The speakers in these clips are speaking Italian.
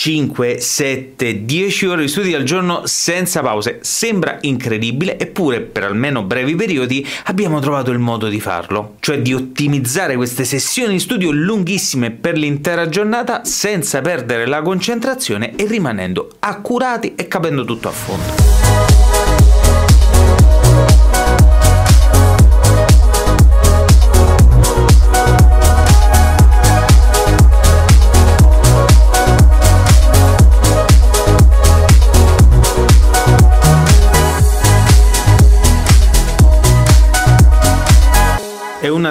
5, 7, 10 ore di studi al giorno senza pause. Sembra incredibile, eppure per almeno brevi periodi abbiamo trovato il modo di farlo, cioè di ottimizzare queste sessioni di studio lunghissime per l'intera giornata senza perdere la concentrazione e rimanendo accurati e capendo tutto a fondo.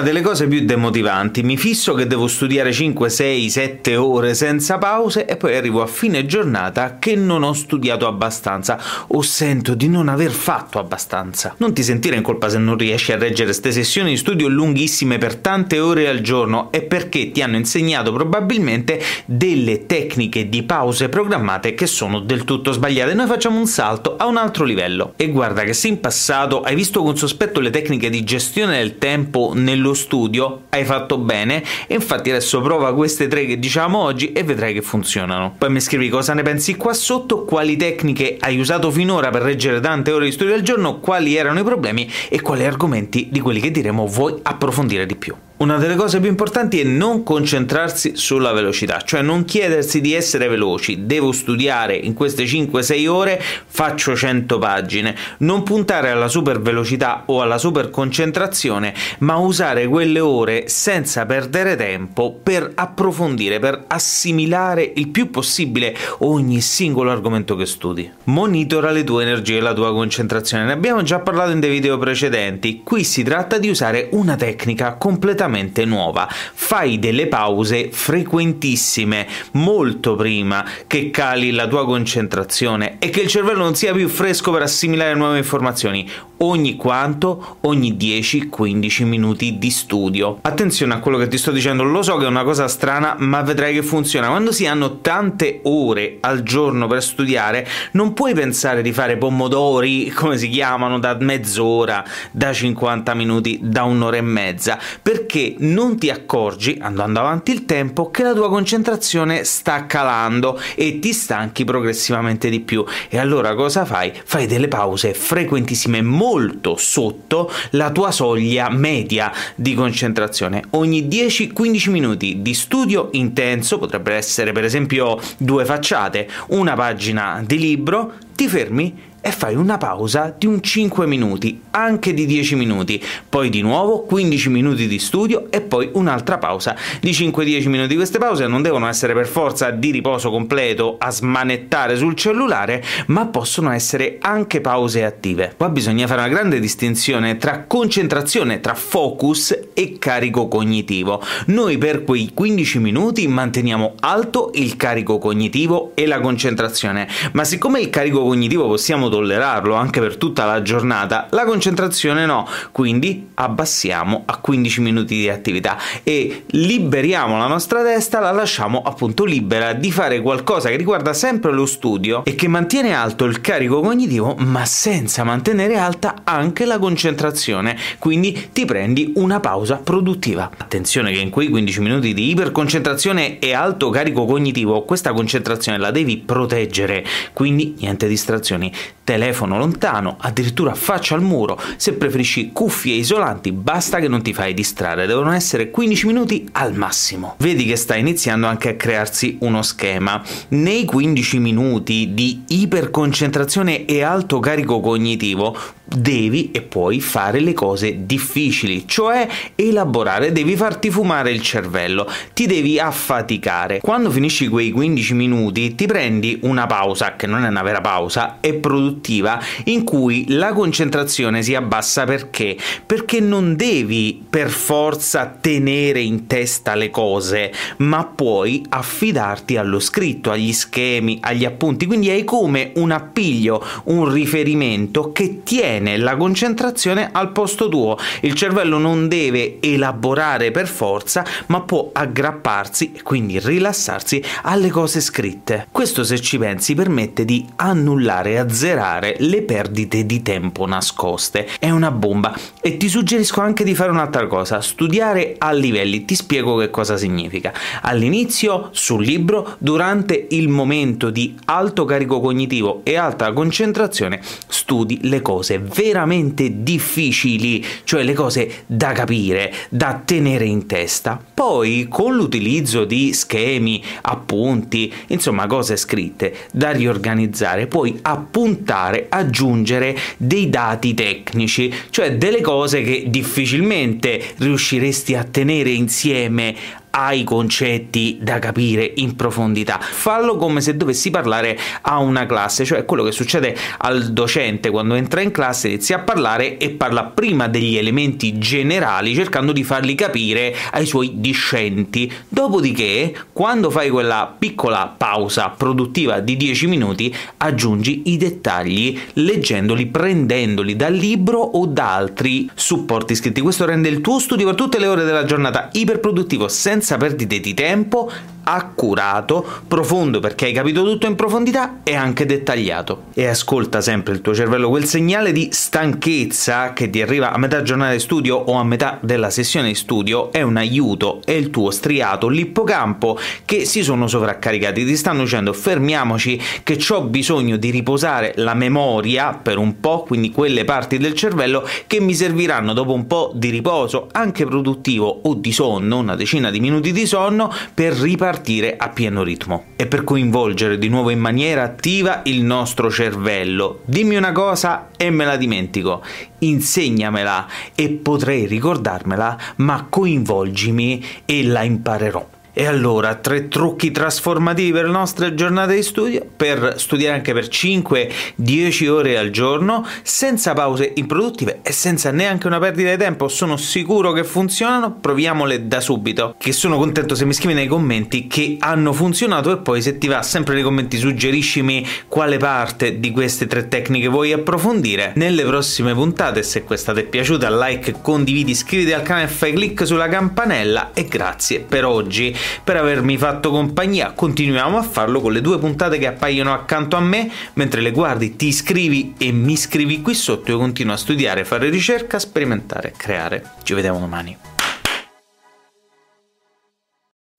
Una delle cose più demotivanti. Mi fisso che devo studiare 5, 6, 7 ore senza pause e poi arrivo a fine giornata che non ho studiato abbastanza o sento di non aver fatto abbastanza. Non ti sentire in colpa se non riesci a reggere queste sessioni di studio lunghissime per tante ore al giorno è perché ti hanno insegnato probabilmente delle tecniche di pause programmate che sono del tutto sbagliate. Noi facciamo un salto a un altro livello. E guarda che se in passato hai visto con sospetto le tecniche di gestione del tempo nello studio, hai fatto bene e infatti adesso prova queste tre che diciamo oggi e vedrai che funzionano. Poi mi scrivi cosa ne pensi qua sotto, quali tecniche hai usato finora per reggere tante ore di studio al giorno, quali erano i problemi e quali argomenti di quelli che diremo vuoi approfondire di più. Una delle cose più importanti è non concentrarsi sulla velocità, cioè non chiedersi di essere veloci, devo studiare in queste 5-6 ore, faccio 100 pagine, non puntare alla super velocità o alla super concentrazione, ma usare quelle ore senza perdere tempo per approfondire, per assimilare il più possibile ogni singolo argomento che studi. Monitora le tue energie e la tua concentrazione, ne abbiamo già parlato in dei video precedenti, qui si tratta di usare una tecnica completamente completamente nuova. Fai delle pause frequentissime, molto prima che cali la tua concentrazione e che il cervello non sia più fresco per assimilare nuove informazioni. Ogni quanto? Ogni 10-15 minuti di studio. Attenzione a quello che ti sto dicendo, lo so che è una cosa strana, ma vedrai che funziona. Quando si hanno tante ore al giorno per studiare, non puoi pensare di fare pomodori, come si chiamano, da mezz'ora, da 50 minuti, da un'ora e mezza, perché perché non ti accorgi, andando avanti il tempo, che la tua concentrazione sta calando e ti stanchi progressivamente di più. E allora cosa fai? Fai delle pause frequentissime, molto sotto la tua soglia media di concentrazione. Ogni 10-15 minuti di studio intenso, potrebbe essere per esempio due facciate, una pagina di libro, ti fermi e fai una pausa di un 5 minuti, anche di 10 minuti, poi di nuovo 15 minuti di studio e poi un'altra pausa di 5-10 minuti. Queste pause non devono essere per forza di riposo completo a smanettare sul cellulare, ma possono essere anche pause attive. Qua bisogna fare una grande distinzione tra concentrazione, tra focus e carico cognitivo. Noi per quei 15 minuti manteniamo alto il carico cognitivo e la concentrazione, ma siccome il carico cognitivo possiamo tollerarlo anche per tutta la giornata, la concentrazione no, quindi abbassiamo a 15 minuti di attività e liberiamo la nostra testa, la lasciamo appunto libera di fare qualcosa che riguarda sempre lo studio e che mantiene alto il carico cognitivo ma senza mantenere alta anche la concentrazione, quindi ti prendi una pausa produttiva. Attenzione che in quei 15 minuti di iperconcentrazione e alto carico cognitivo questa concentrazione la devi proteggere, quindi niente distrazioni telefono lontano, addirittura faccia al muro, se preferisci cuffie isolanti basta che non ti fai distrarre, devono essere 15 minuti al massimo. Vedi che sta iniziando anche a crearsi uno schema. Nei 15 minuti di iperconcentrazione e alto carico cognitivo devi e puoi fare le cose difficili, cioè elaborare, devi farti fumare il cervello, ti devi affaticare. Quando finisci quei 15 minuti ti prendi una pausa, che non è una vera pausa, è produttiva, in cui la concentrazione si abbassa perché? Perché non devi per forza tenere in testa le cose, ma puoi affidarti allo scritto, agli schemi, agli appunti, quindi hai come un appiglio, un riferimento che tiene la concentrazione al posto tuo. Il cervello non deve elaborare per forza, ma può aggrapparsi e quindi rilassarsi alle cose scritte. Questo se ci pensi permette di annullare azzerare le perdite di tempo nascoste. È una bomba e ti suggerisco anche di fare un'altra cosa, studiare a livelli. Ti spiego che cosa significa. All'inizio sul libro, durante il momento di alto carico cognitivo e alta concentrazione, studi le cose veramente difficili, cioè le cose da capire, da tenere in testa. Poi, con l'utilizzo di schemi, appunti, insomma cose scritte da riorganizzare, puoi appuntare, aggiungere dei dati tecnici, cioè delle cose che difficilmente riusciresti a tenere insieme hai concetti da capire in profondità. Fallo come se dovessi parlare a una classe, cioè quello che succede al docente quando entra in classe, inizia a parlare e parla prima degli elementi generali cercando di farli capire ai suoi discenti. Dopodiché, quando fai quella piccola pausa produttiva di 10 minuti, aggiungi i dettagli leggendoli, prendendoli dal libro o da altri supporti scritti. Questo rende il tuo studio per tutte le ore della giornata iperproduttivo senza senza perdite di tempo accurato, profondo perché hai capito tutto in profondità e anche dettagliato. E ascolta sempre il tuo cervello quel segnale di stanchezza che ti arriva a metà giornata di studio o a metà della sessione di studio è un aiuto, è il tuo striato, l'ippocampo che si sono sovraccaricati, ti stanno dicendo fermiamoci che ho bisogno di riposare la memoria per un po', quindi quelle parti del cervello che mi serviranno dopo un po' di riposo anche produttivo o di sonno, una decina di minuti di sonno per ripartire partire a pieno ritmo e per coinvolgere di nuovo in maniera attiva il nostro cervello. Dimmi una cosa e me la dimentico, insegnamela e potrei ricordarmela, ma coinvolgimi e la imparerò. E allora, tre trucchi trasformativi per le nostre giornate di studio, per studiare anche per 5-10 ore al giorno, senza pause improduttive e senza neanche una perdita di tempo. Sono sicuro che funzionano, proviamole da subito. Che sono contento se mi scrivi nei commenti che hanno funzionato e poi se ti va sempre nei commenti suggeriscimi quale parte di queste tre tecniche vuoi approfondire. Nelle prossime puntate, se questa ti è piaciuta, like, condividi, iscriviti al canale fai clic sulla campanella e grazie per oggi per avermi fatto compagnia. Continuiamo a farlo con le due puntate che appaiono accanto a me, mentre le guardi, ti iscrivi e mi scrivi qui sotto. Io continuo a studiare, fare ricerca, sperimentare, creare. Ci vediamo domani.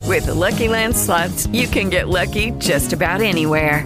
With the Lucky Land slots, you can get lucky just about anywhere.